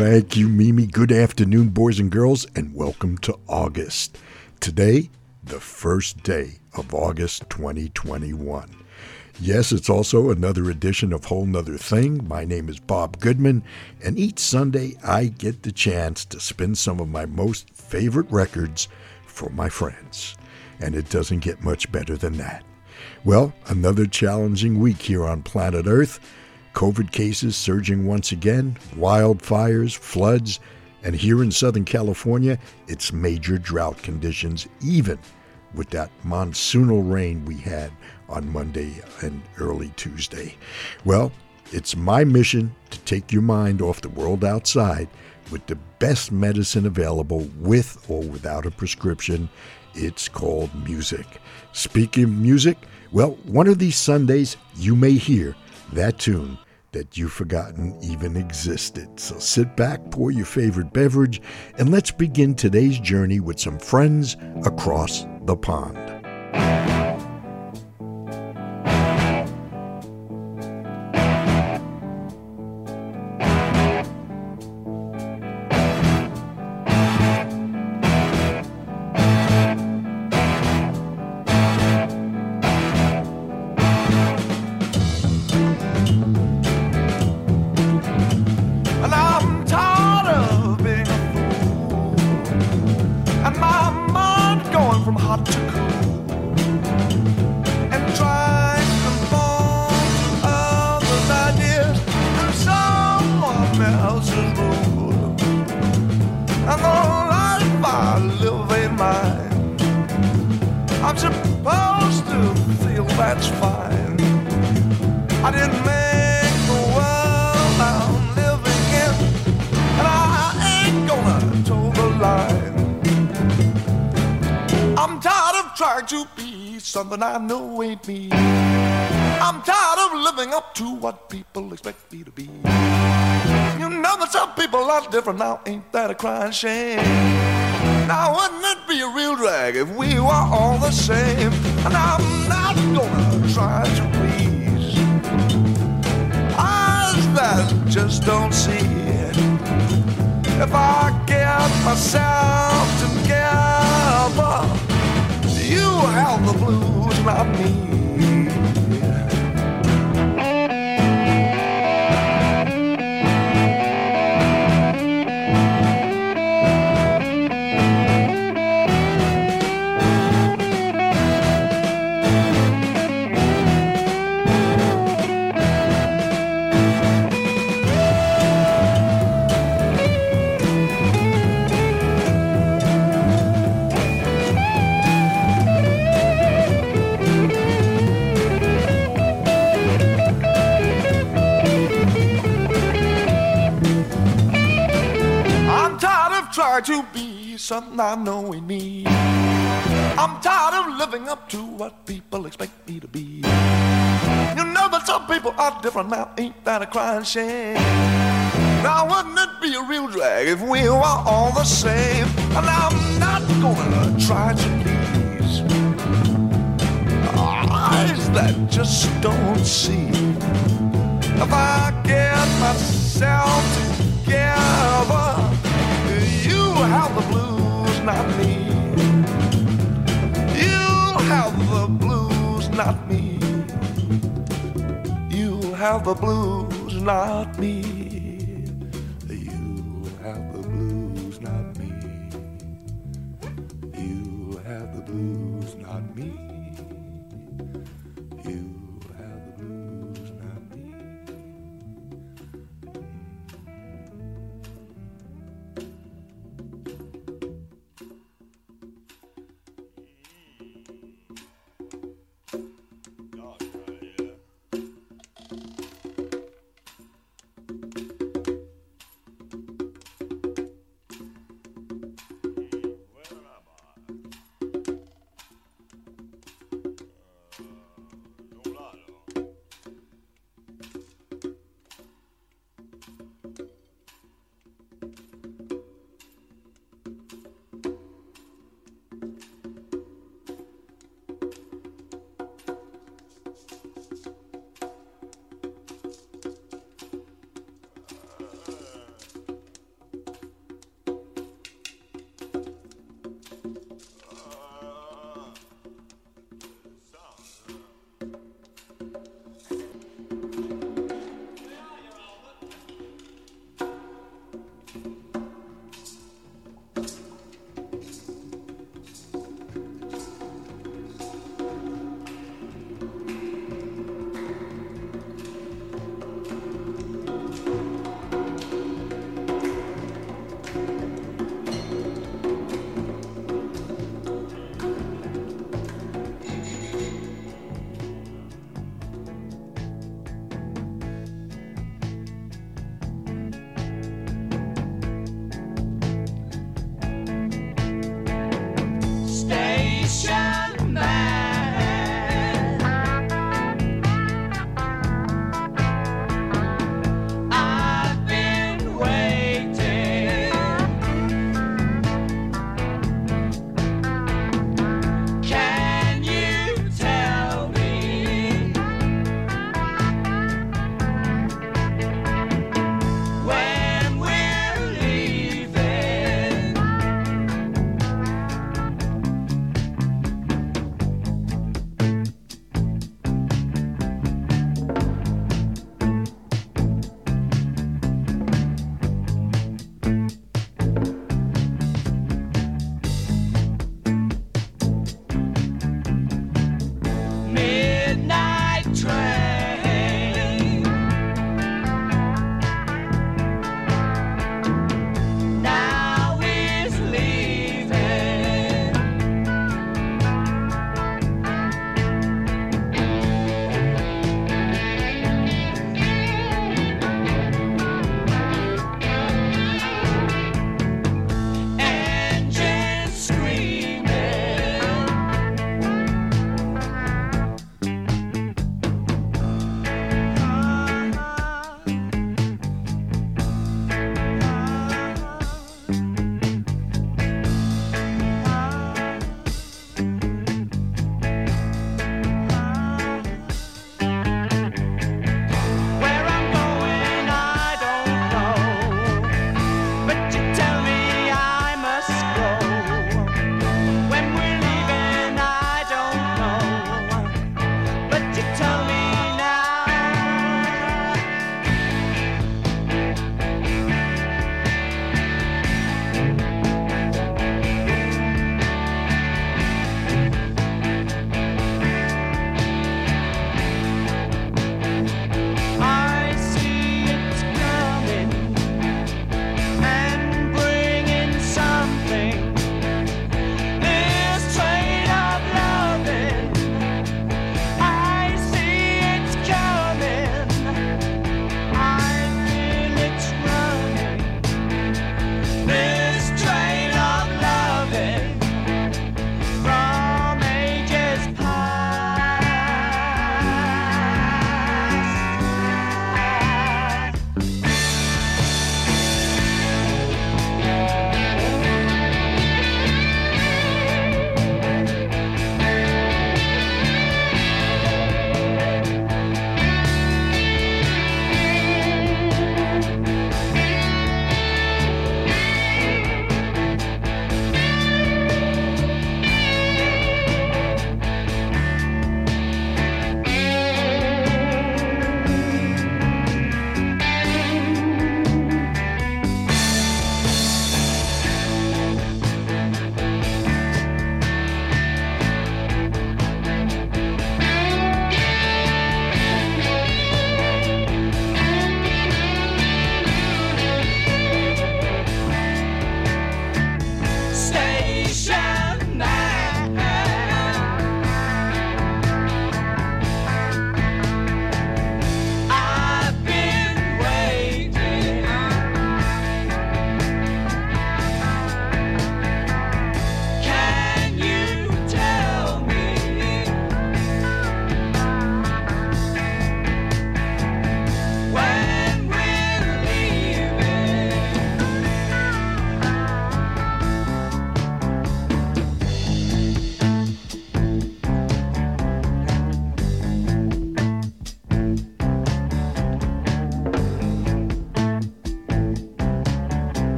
Thank you, Mimi. Good afternoon, boys and girls, and welcome to August. Today, the first day of August 2021. Yes, it's also another edition of Whole Nother Thing. My name is Bob Goodman, and each Sunday I get the chance to spin some of my most favorite records for my friends. And it doesn't get much better than that. Well, another challenging week here on planet Earth. COVID cases surging once again, wildfires, floods, and here in Southern California, it's major drought conditions, even with that monsoonal rain we had on Monday and early Tuesday. Well, it's my mission to take your mind off the world outside with the best medicine available with or without a prescription. It's called music. Speaking of music, well, one of these Sundays you may hear that tune that you've forgotten even existed. So sit back, pour your favorite beverage, and let's begin today's journey with some friends across the pond. That up to what people expect me to be. You know that some people are different now, ain't that a crying shame? Now wouldn't it be a real drag if we were all the same? And I'm not gonna try to please eyes that just don't see. If I get myself together you have the blues, not me. the blues, not me. You have the blues, not me. You have the blues, not me. You have the blues.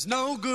There's no good.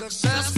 success.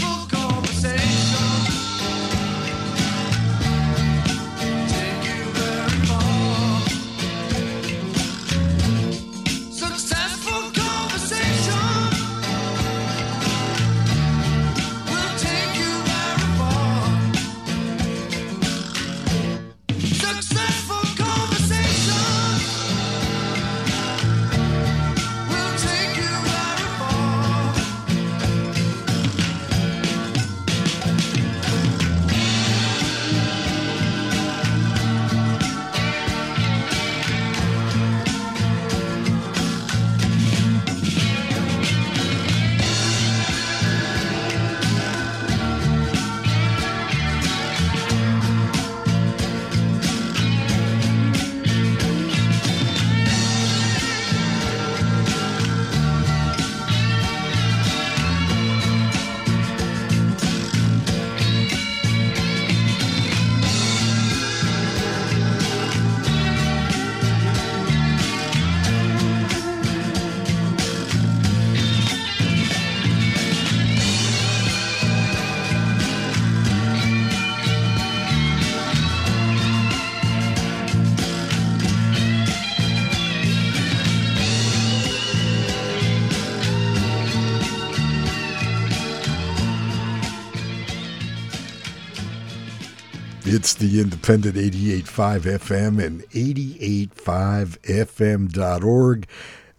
It's the Independent 88.5 FM and 88.5fm.org.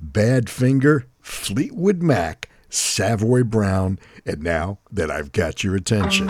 Badfinger, Fleetwood Mac, Savoy Brown, and now that I've got your attention.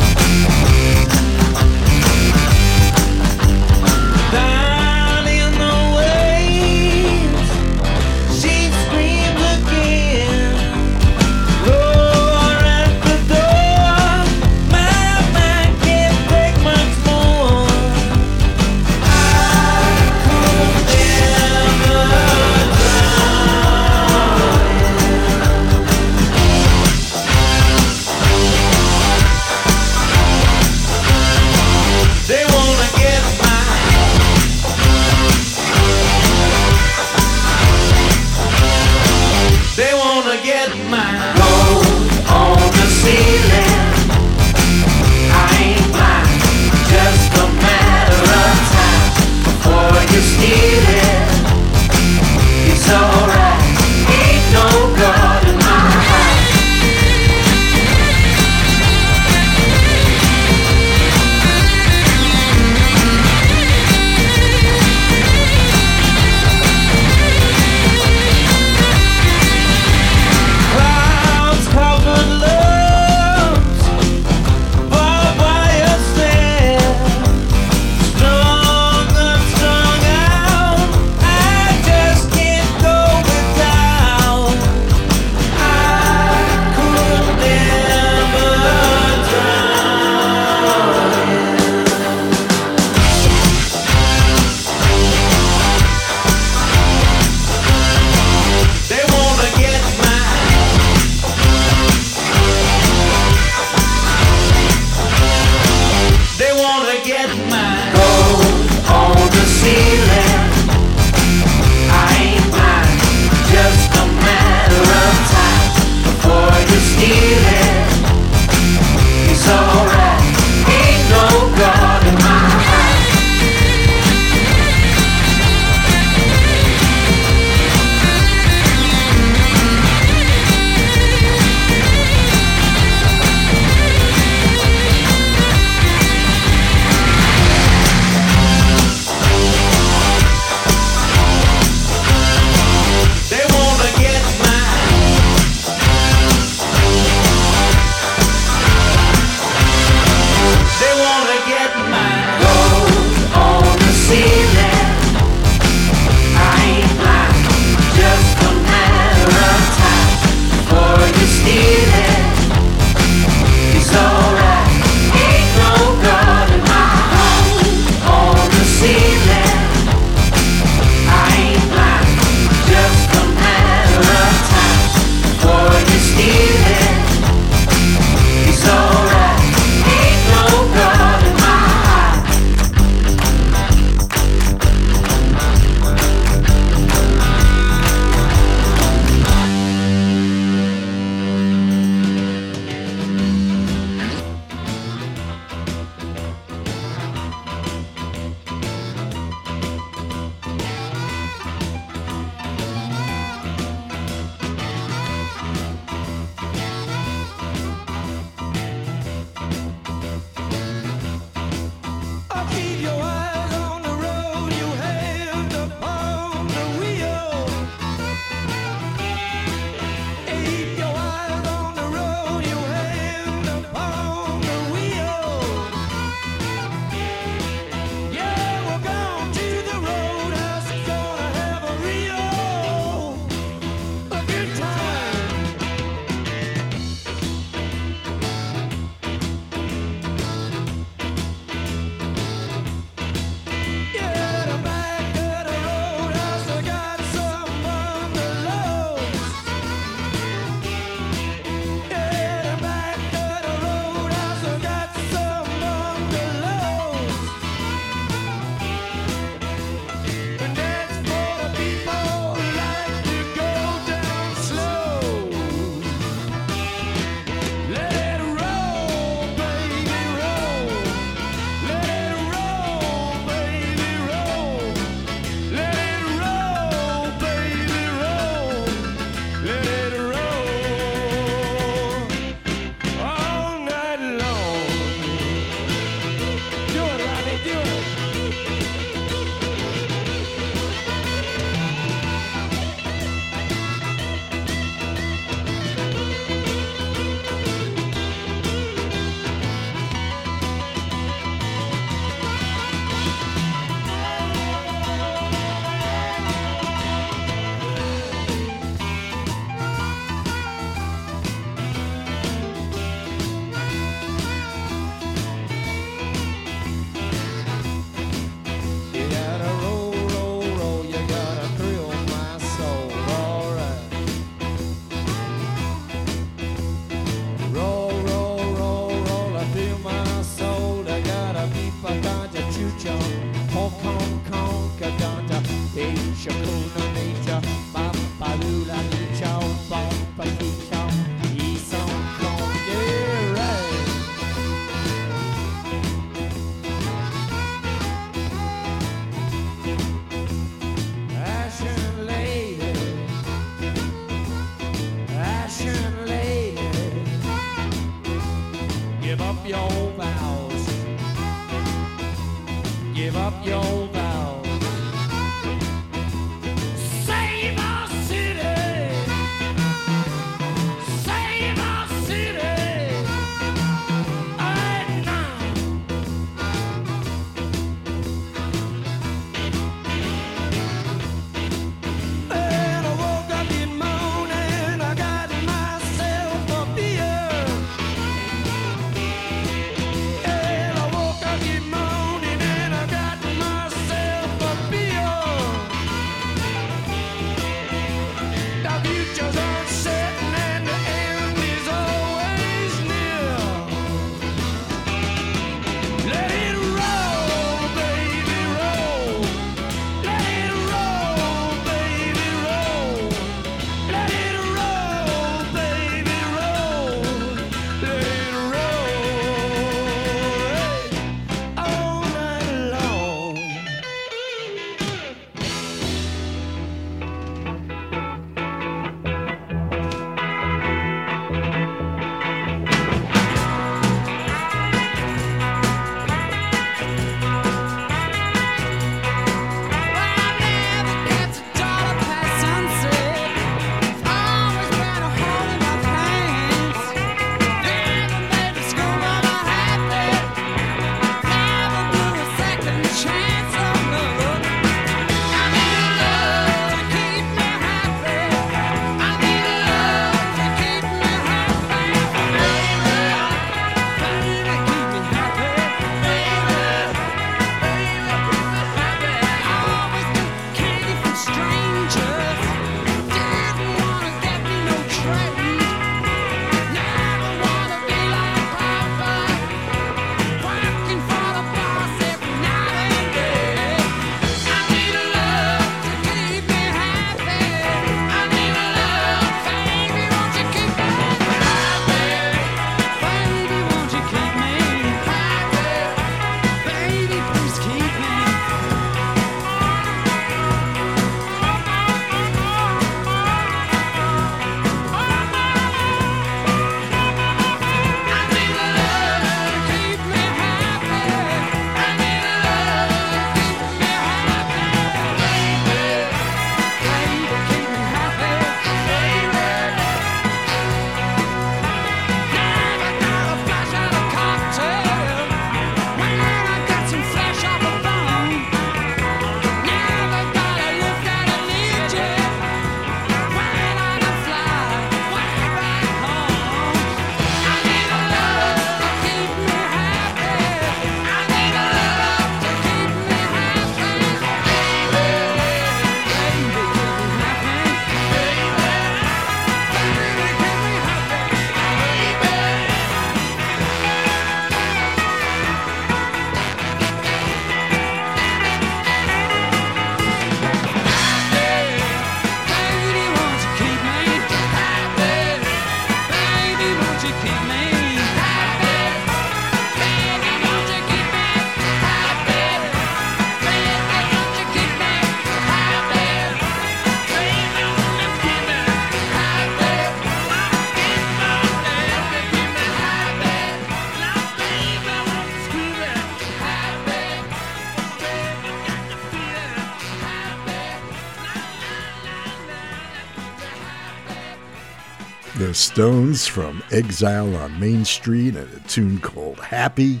Stones from Exile on Main Street and a tune called Happy.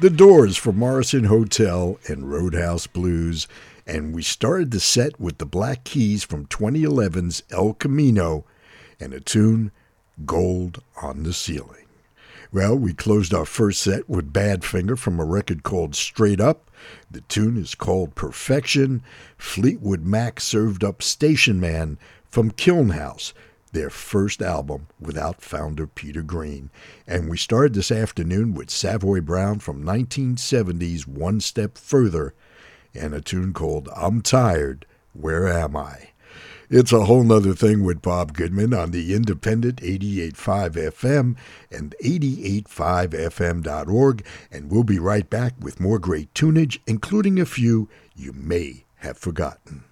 The Doors from Morrison Hotel and Roadhouse Blues. And we started the set with the Black Keys from 2011's El Camino and a tune Gold on the Ceiling. Well, we closed our first set with Badfinger from a record called Straight Up. The tune is called Perfection. Fleetwood Mac served up Station Man from Kiln House their first album without founder Peter Green. And we started this afternoon with Savoy Brown from 1970's One Step Further and a tune called I'm Tired, Where Am I? It's a whole nother thing with Bob Goodman on the independent 88.5 FM and 88.5fm.org, and we'll be right back with more great tunage, including a few you may have forgotten.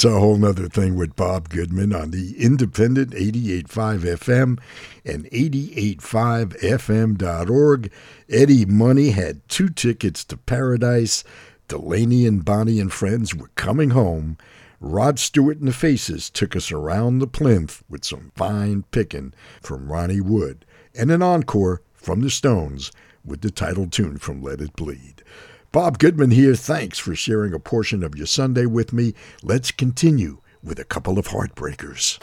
It's a whole nother thing with Bob Goodman on the independent 88.5 FM and 88.5fm.org. Eddie Money had two tickets to paradise. Delaney and Bonnie and friends were coming home. Rod Stewart and the Faces took us around the Plynth with some fine picking from Ronnie Wood and an encore from the Stones with the title tune from Let It Bleed. Bob Goodman here. Thanks for sharing a portion of your Sunday with me. Let's continue with a couple of heartbreakers.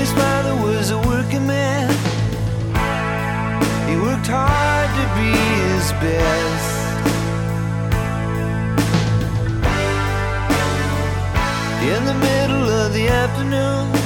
Jenny's father was a working man. He worked hard to be his best. In the middle of the afternoon,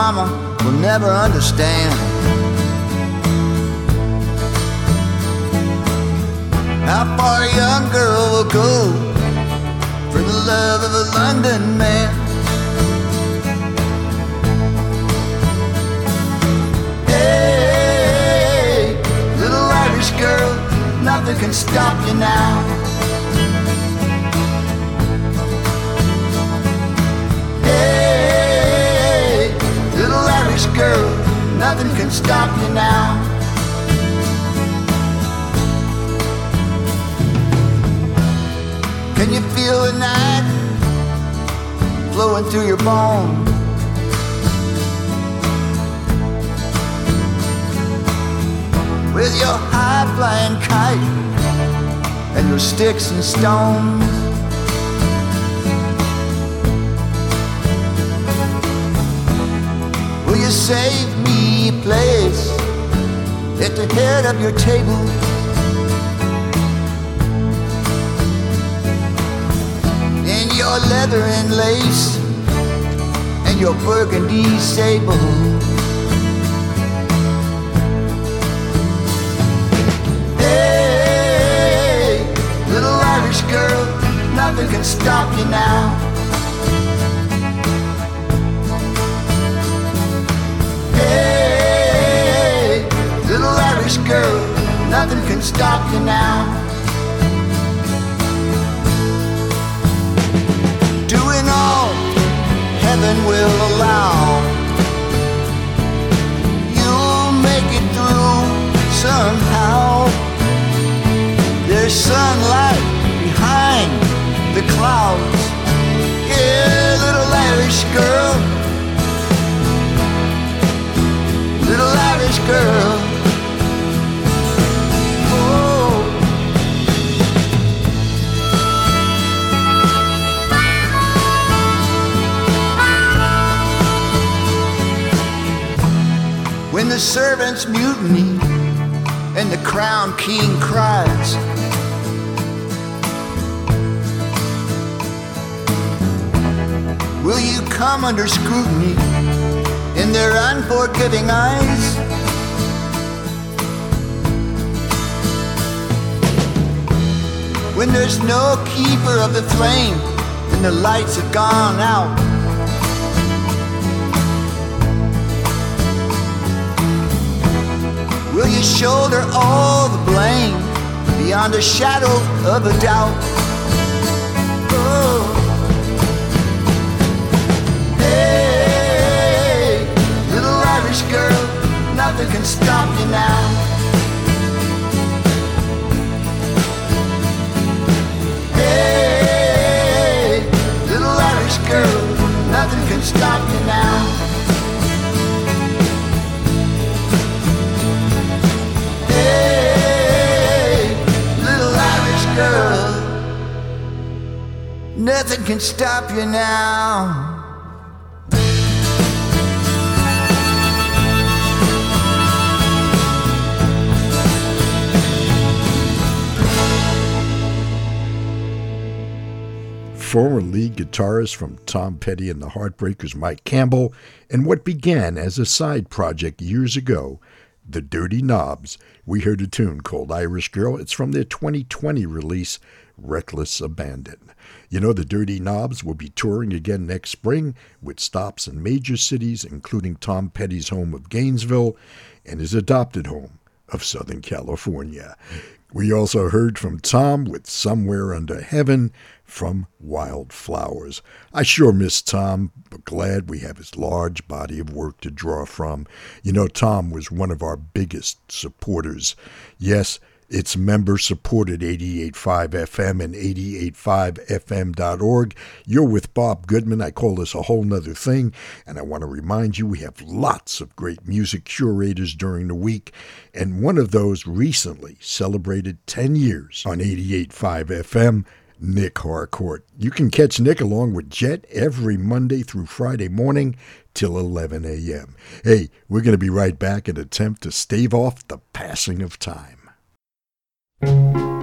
mama will never understand. How far a young girl will go for the love of a London man. Hey, little Irish girl, nothing can stop you now. Girl, nothing can stop you now. Can you feel the night flowing through your bones? With your high flying kite and your sticks and stones. Save me place at the head of your table? In your leather and lace and your burgundy sable. Hey, little Irish girl, nothing can stop you now. Irish girl, nothing can stop you now. Doing all heaven will allow. You'll make it through somehow. There's sunlight behind the clouds. Yeah, little Irish girl. Little Irish girl. The servants mutiny and the crown king cries. Will you come under scrutiny in their unforgiving eyes? When there's no keeper of the flame and the lights have gone out. You shoulder all the blame beyond a shadow of a doubt? Oh. Hey, little Irish girl, nothing can stop you now. Hey, little Irish girl, nothing can stop you now. former lead guitarist from Tom Petty and the Heartbreakers, Mike Campbell, and what began as a side project years ago, The Dirty Knobs. We heard a tune called Irish Girl. It's from their 2020 release, Reckless Abandon. You know, the Dirty Knobs will be touring again next spring with stops in major cities, including Tom Petty's home of Gainesville and his adopted home of Southern California. We also heard from Tom with Somewhere Under Heaven from Wildflowers. I sure miss Tom, but glad we have his large body of work to draw from. You know, Tom was one of our biggest supporters. Yes, it's member supported 88.5 FM and 88.5FM.org. You're with Bob Goodman. I call this a whole nother thing, and I want to remind you we have lots of great music curators during the week, and one of those recently celebrated 10 years on 88.5 FM. Nic Harcourt. You can catch Nic along with Jet every Monday through Friday morning till 11 a.m. Hey, we're going to be right back and attempt to stave off the passing of time. Música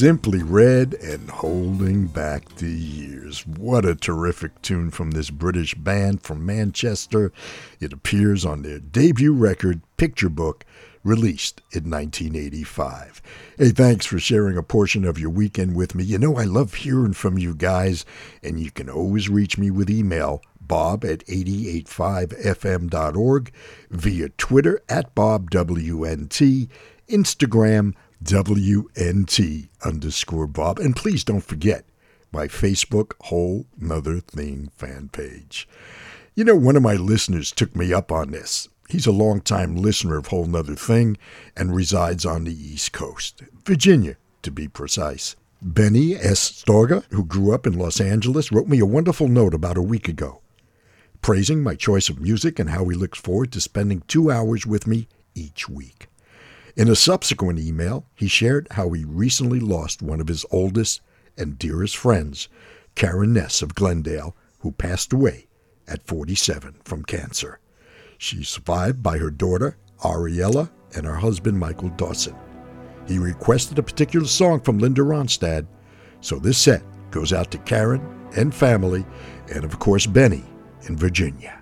Simply Red and Holding Back the Years. What a terrific tune from this British band from Manchester. It appears on their debut record, Picture Book, released in 1985. Hey, thanks for sharing a portion of your weekend with me. You know, I love hearing from you guys, and you can always reach me with email bob at 885fm.org, via Twitter at BobWNT, Instagram WNT underscore Bob. And please don't forget my Facebook Whole Nother Thing fan page. You know, one of my listeners took me up on this. He's a longtime listener of Whole Nother Thing and resides on the East Coast, Virginia, to be precise. Benny S. Storga, who grew up in Los Angeles, wrote me a wonderful note about a week ago, praising my choice of music and how he looks forward to spending two hours with me each week. In a subsequent email, he shared how he recently lost one of his oldest and dearest friends, Karen Ness of Glendale, who passed away at 47 from cancer. She's survived by her daughter, Ariella, and her husband, Michael Dawson. He requested a particular song from Linda Ronstadt, so this set goes out to Karen and family, and of course, Benny in Virginia.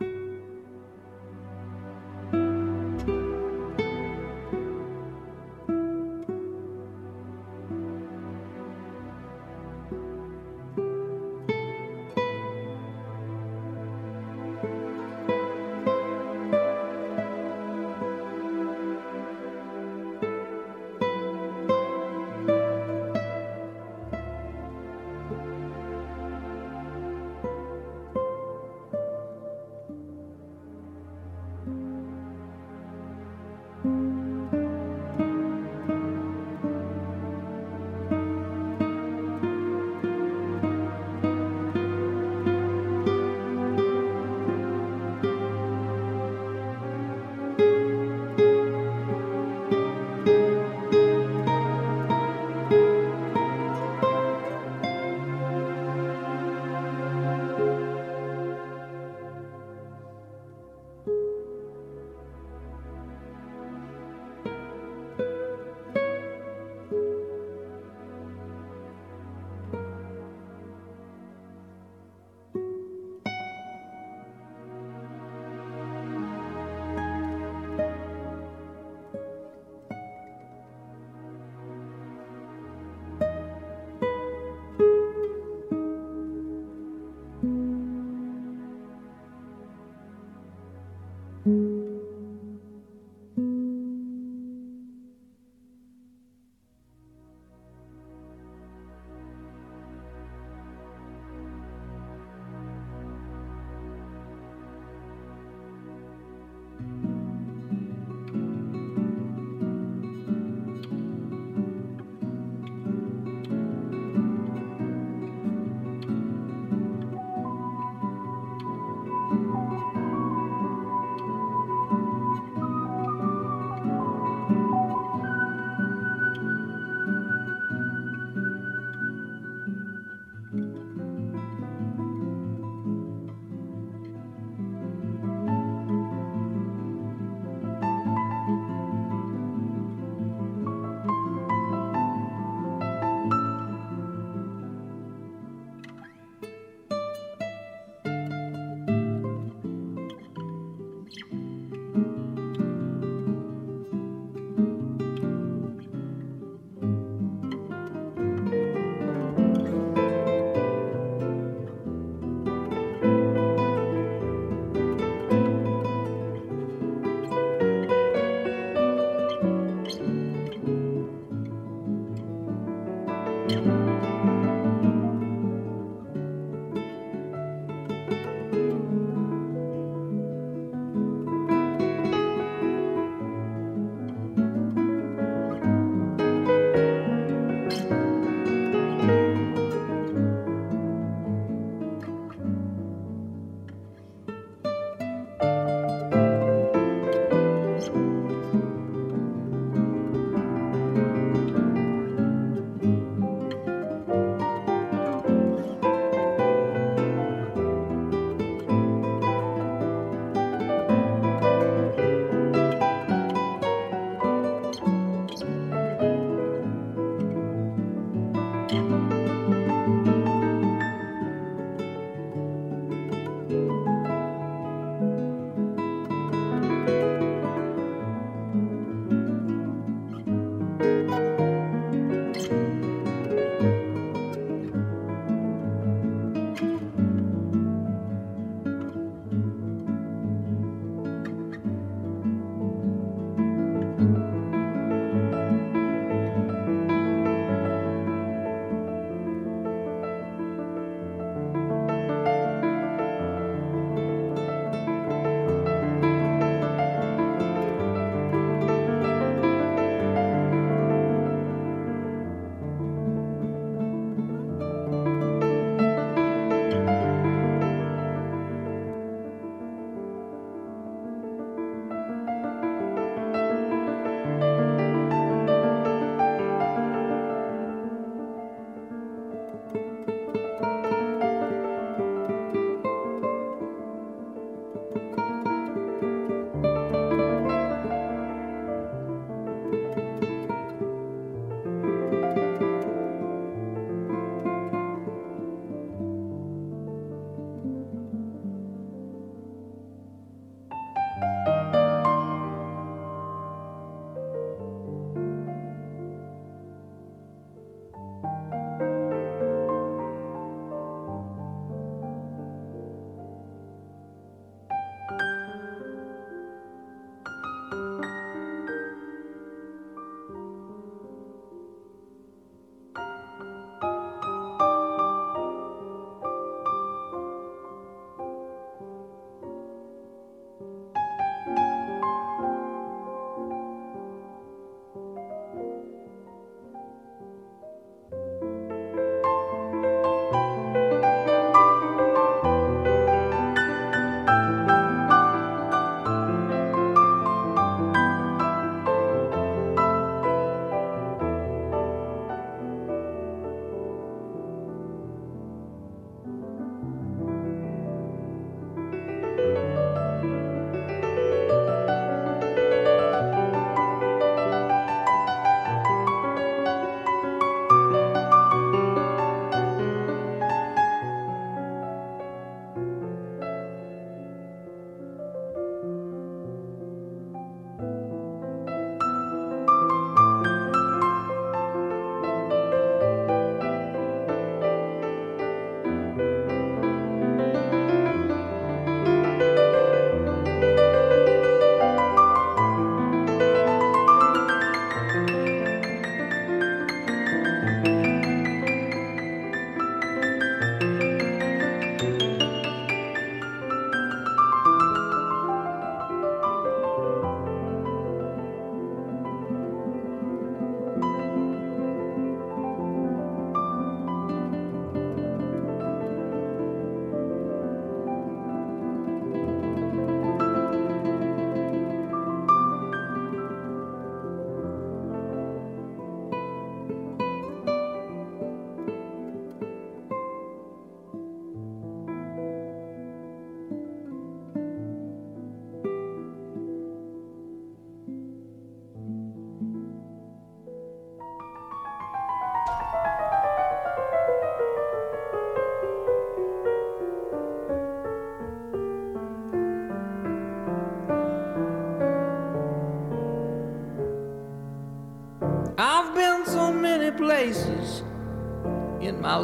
My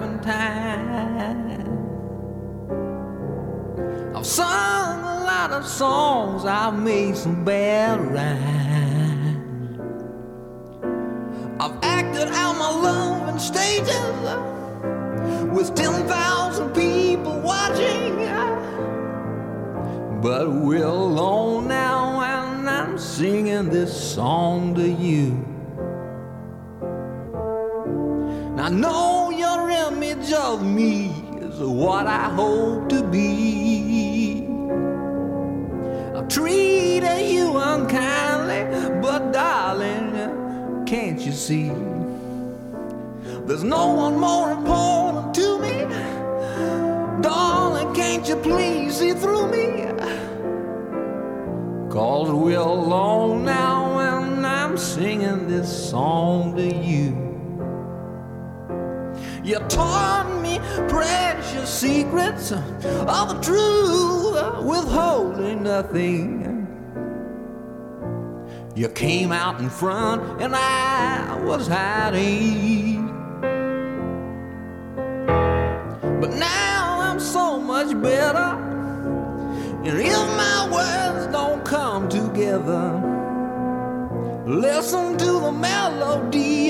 and time. I've sung a lot of songs, I've made some bad rhymes. See? There's no one more important to me. Darling, can't you please see through me? Cause we're alone now, and I'm singing this song to you. You taught me precious secrets of the truth, withholding nothing. You came out in front, and I was hiding. But now I'm so much better. And if my words don't come together, listen to the melody,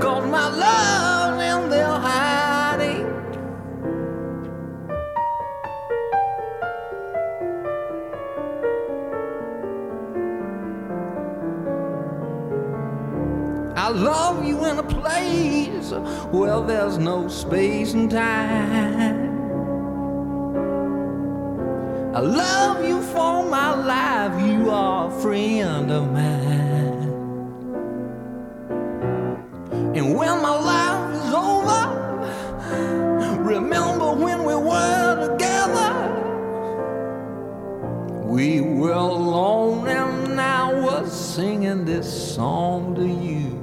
cause my love's in there hiding. Love you in a place where there's no space and time. I love you for my life, you are a friend of mine. And when my life is over, remember when we were together. We were alone and I was singing this song to you.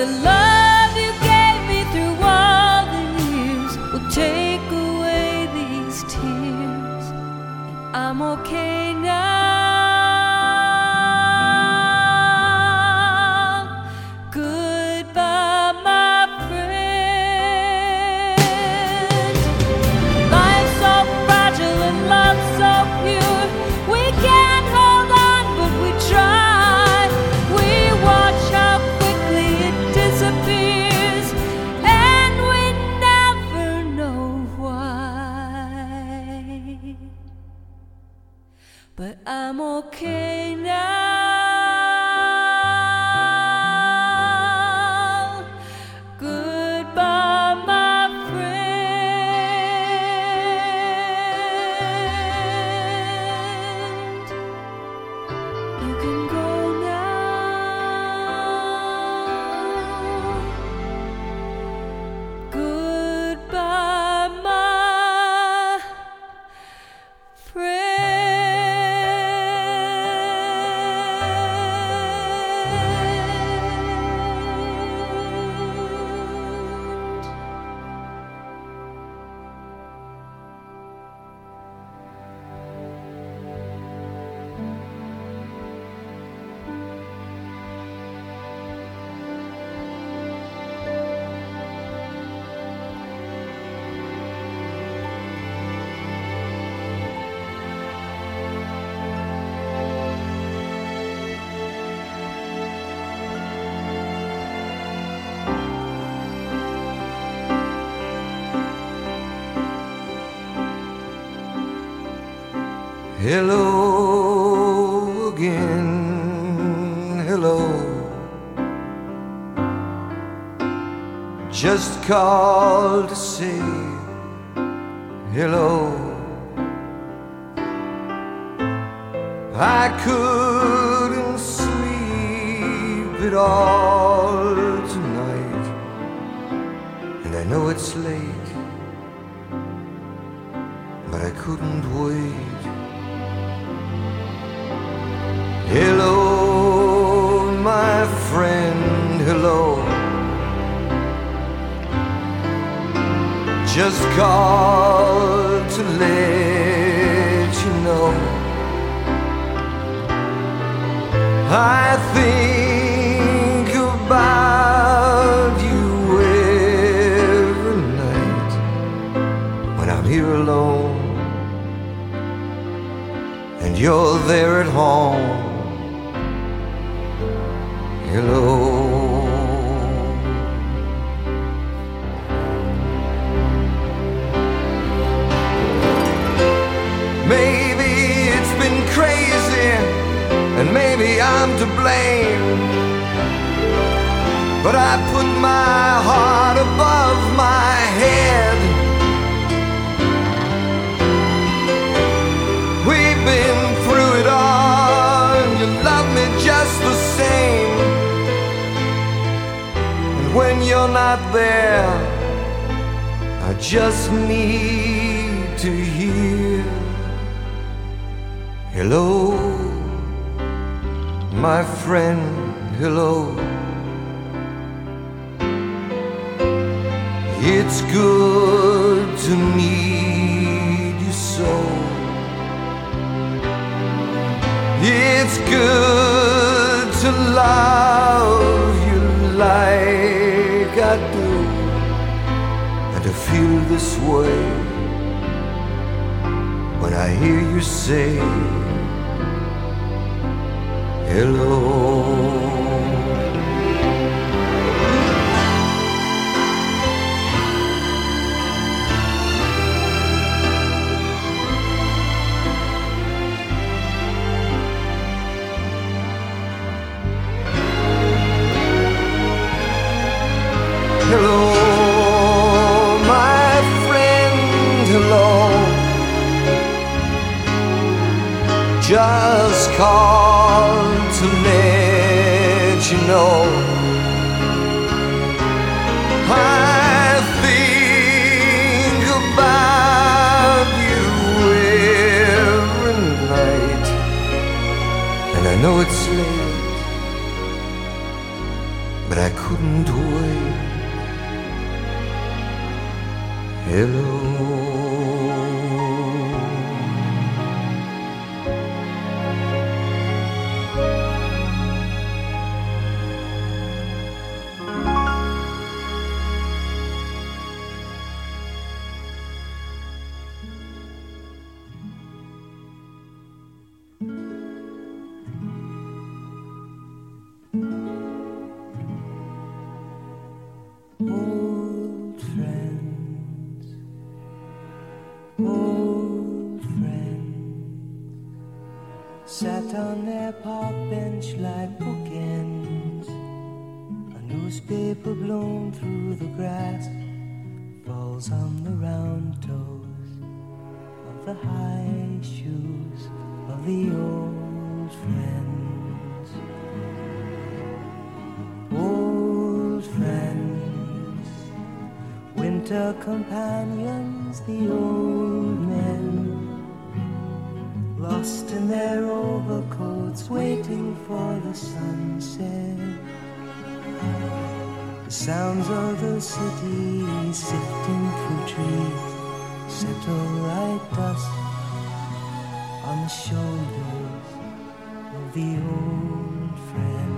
The love Hello again, hello. Just called to say hello. I couldn't sleep at all tonight, and I know it's late, but I couldn't wait. Hello, my friend, hello. Just called to let you know I think about you every night when I'm here alone and you're there at home. Hello. Maybe it's been crazy, and maybe I'm to blame. But I put my heart above my head. When you're not there, I just need to hear Hello, my friend, hello. It's good to meet you so. It's good to love you like feel this way when I hear you say hello. Called to let you know I think about you every night, and I know it's late, but I couldn't wait. Hello. Sat on their park bench like bookends. A newspaper blown through the grass falls on the round toes of the high shoes of the old friends. Old friends, winter companions, the old lost in their overcoats, waiting for the sunset. The sounds of the city sifting through trees settle like dust on the shoulders of the old friends.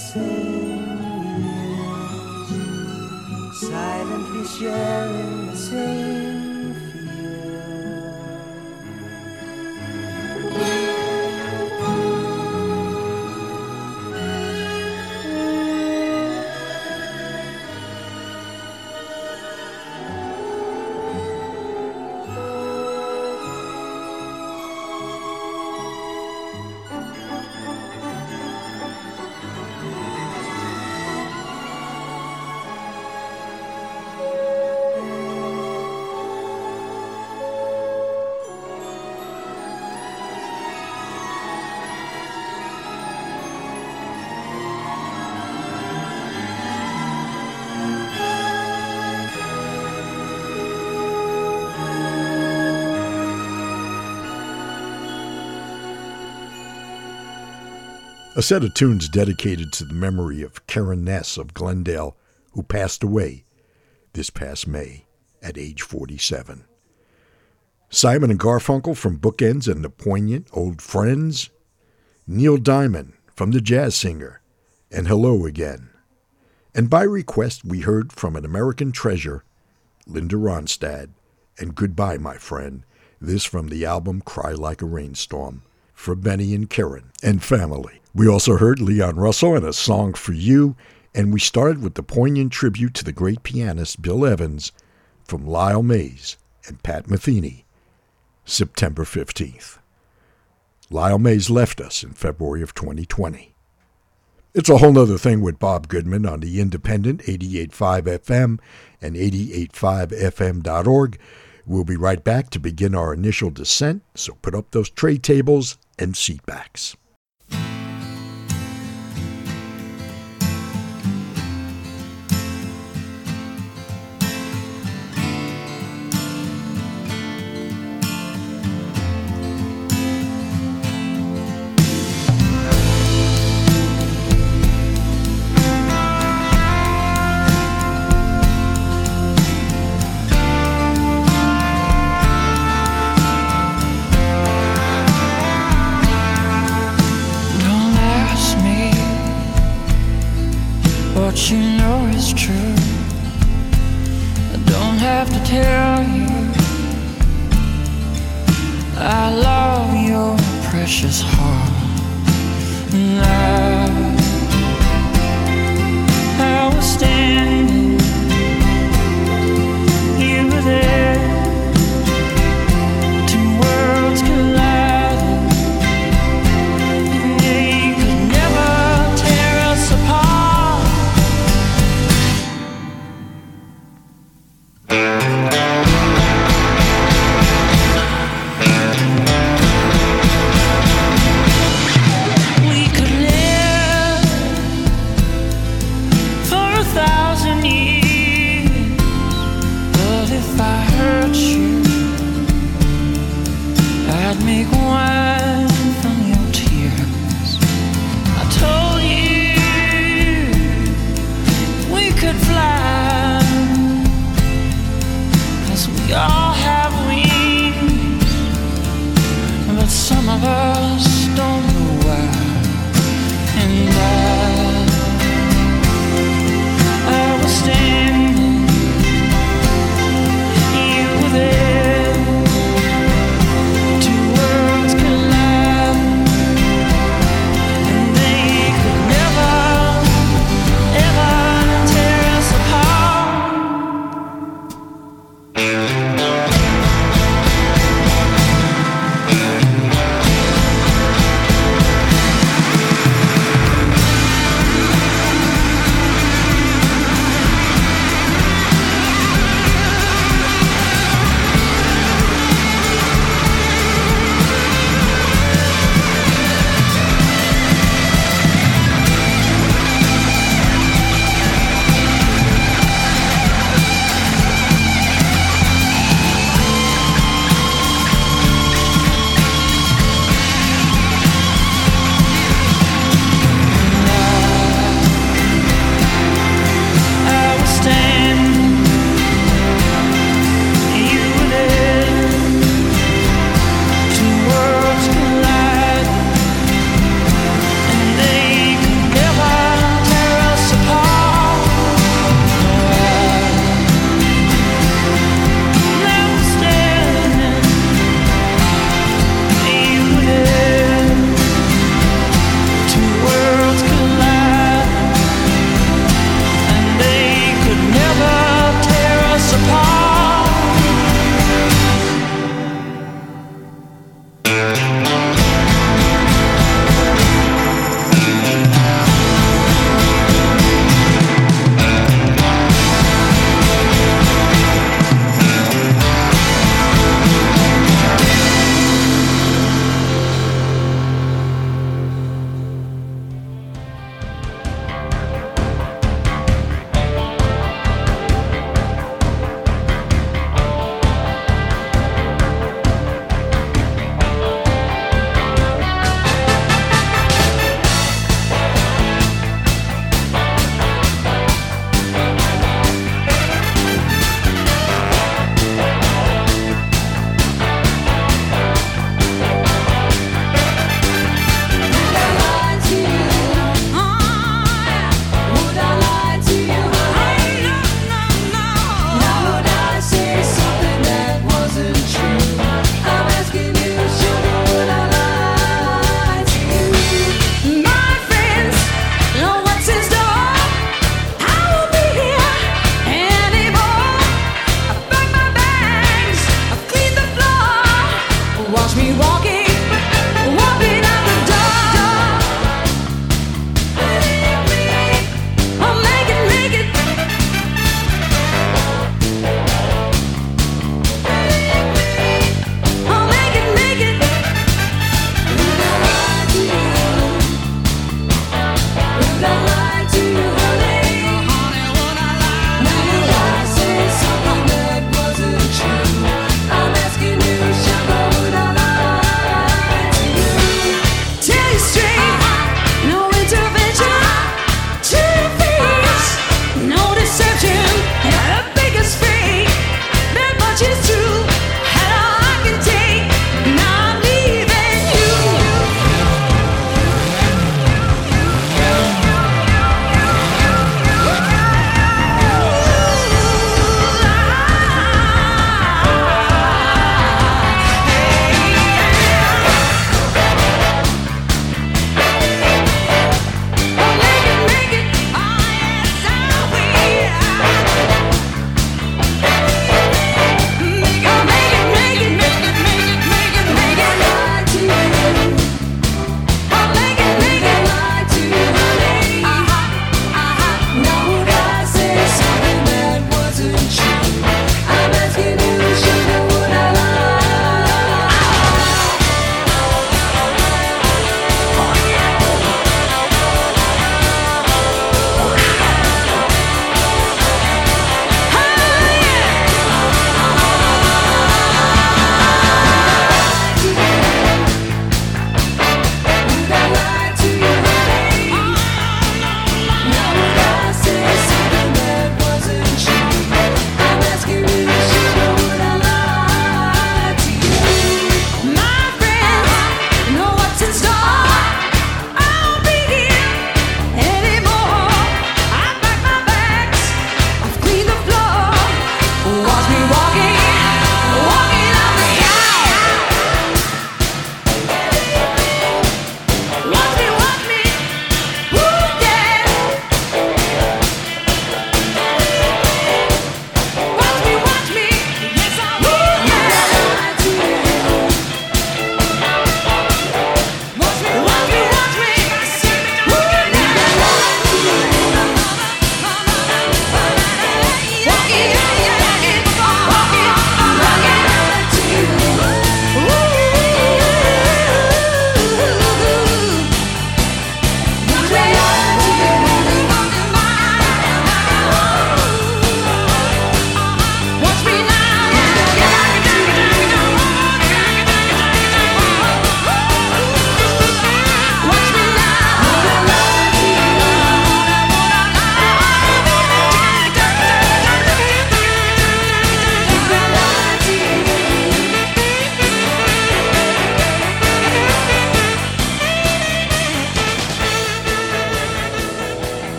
Same silently sharing the same A set of tunes dedicated to the memory of Karen Ness of Glendale, who passed away this past May at age 47. Simon and Garfunkel from Bookends and the Poignant Old Friends. Neil Diamond from The Jazz Singer and Hello Again. And by request, we heard from an American treasure, Linda Ronstadt, and Goodbye, My Friend. This from the album Cry Like a Rainstorm for Benny and Karen and family. We also heard Leon Russell and a song for you, and we started with the poignant tribute to the great pianist Bill Evans from Lyle Mays and Pat Metheny, September 15th. Lyle Mays left us in February of 2020. It's a whole nother thing with Bob Goodman on the independent 88.5 FM and 88.5fm.org. We'll be right back to begin our initial descent, so put up those tray tables and seat backs.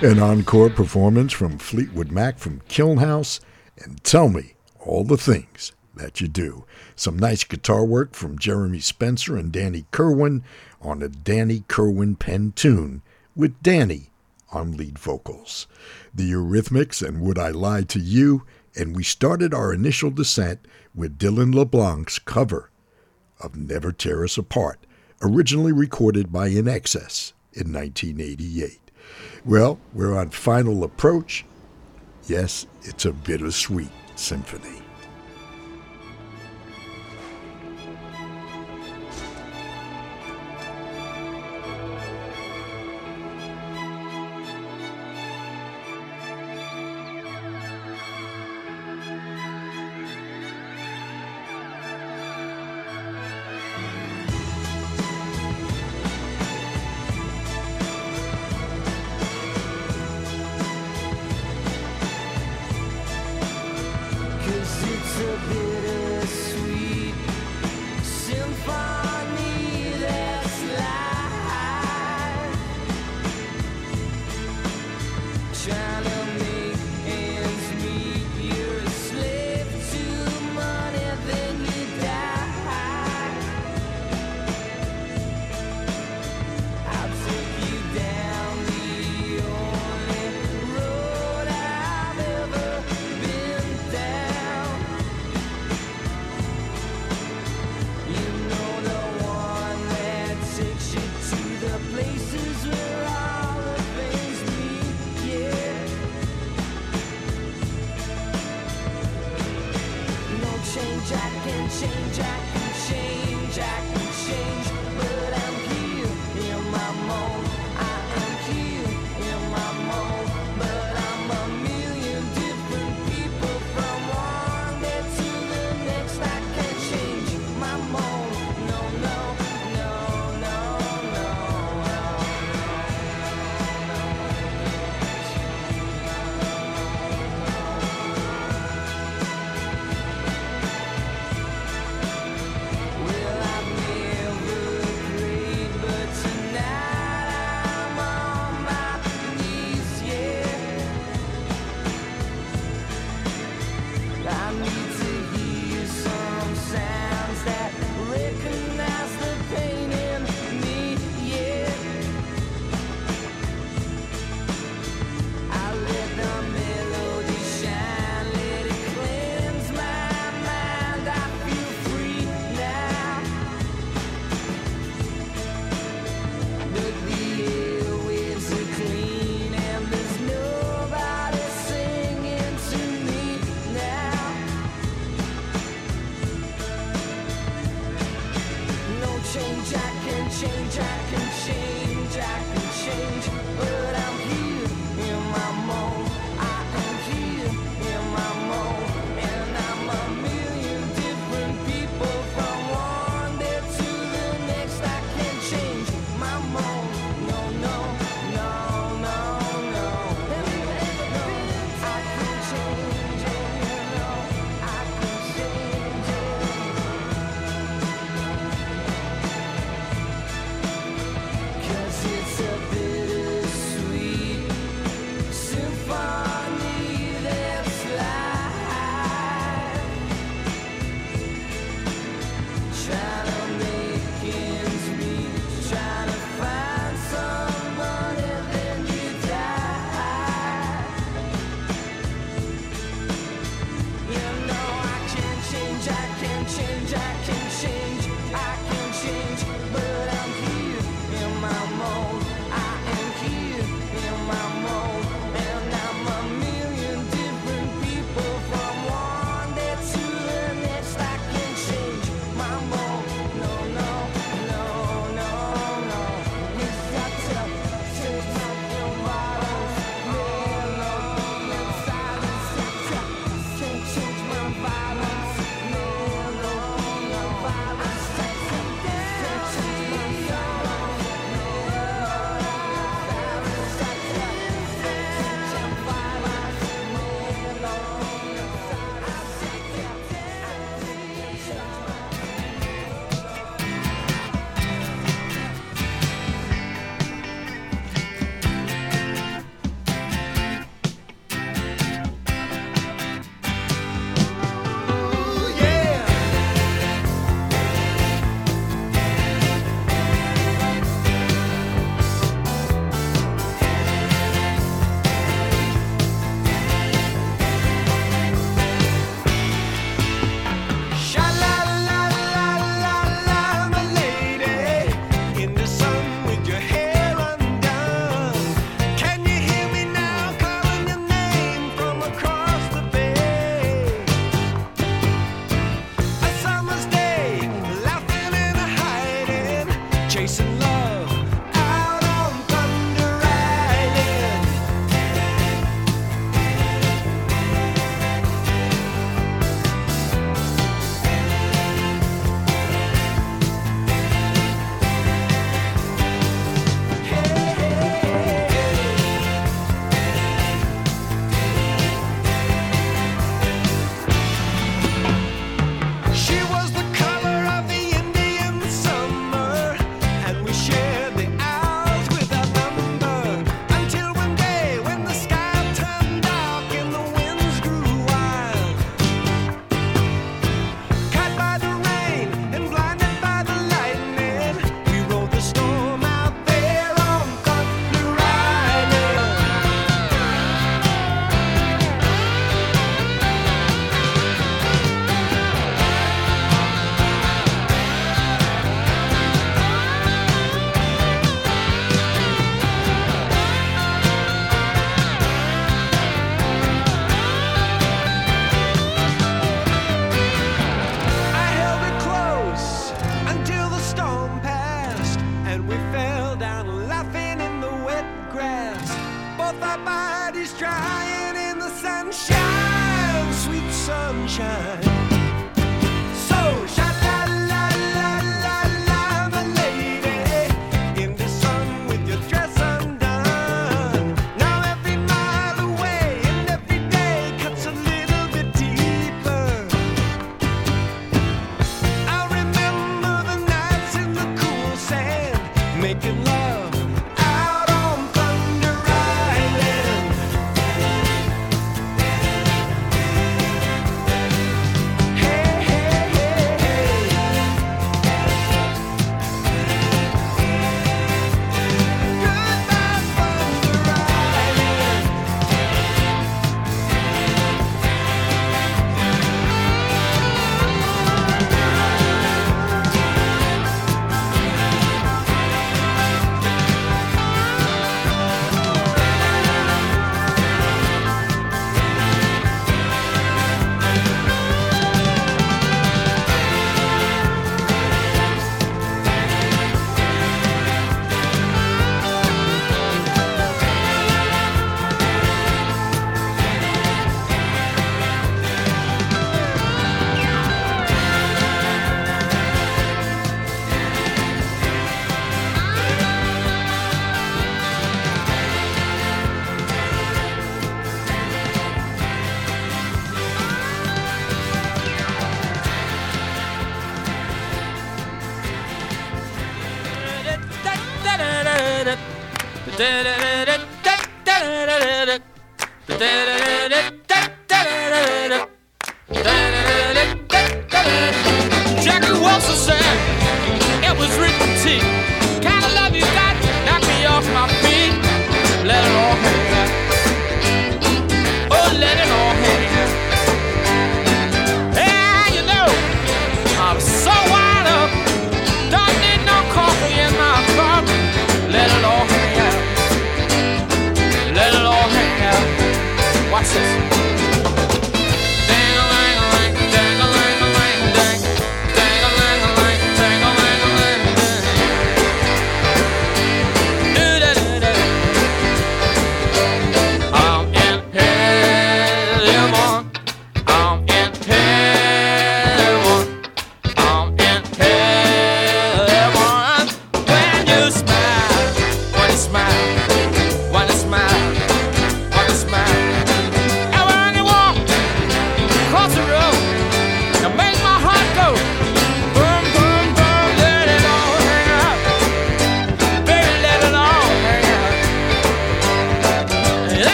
An encore performance from Fleetwood Mac from Kiln House, and Tell Me All the Things That You Do. Some nice guitar work from Jeremy Spencer and Danny Kirwan on a Danny Kirwan pen tune with Danny on lead vocals. The Eurythmics and Would I Lie to You, and we started our initial descent with Dylan LeBlanc's cover of Never Tear Us Apart, originally recorded by INXS in 1988. Well, we're on final approach. Yes, it's a bittersweet symphony.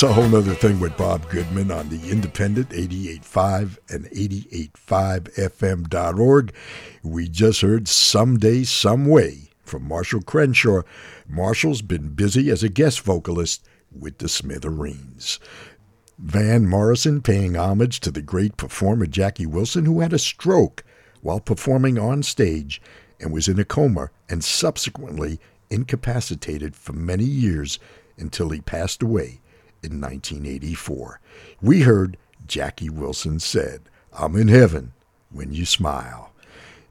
It's a whole nother thing with Bob Goodman on the independent 88.5 and 88.5fm.org. We just heard Someday, Some Way from Marshall Crenshaw. Marshall's been busy as a guest vocalist with the Smithereens. Van Morrison paying homage to the great performer Jackie Wilson, who had a stroke while performing on stage and was in a coma and subsequently incapacitated for many years until he passed away in 1984. We heard Jackie Wilson said, I'm in heaven when you smile.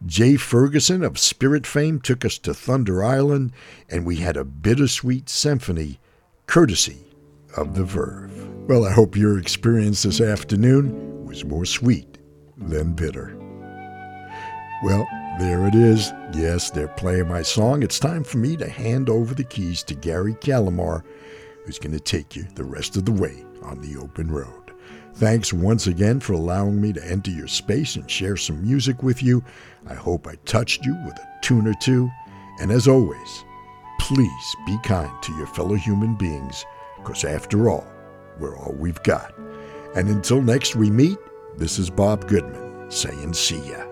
Jay Ferguson of Spirit fame took us to Thunder Island, and we had a bittersweet symphony courtesy of the Verve. Well, I hope your experience this afternoon was more sweet than bitter. Well, there it is. Yes, they're playing my song. It's time for me to hand over the keys to Gary Calamar, who's going to take you the rest of the way on the open road. Thanks once again for allowing me to enter your space and share some music with you. I hope I touched you with a tune or two. And as always, please be kind to your fellow human beings, because after all, we're all we've got. And until next we meet, this is Bob Goodman saying see ya.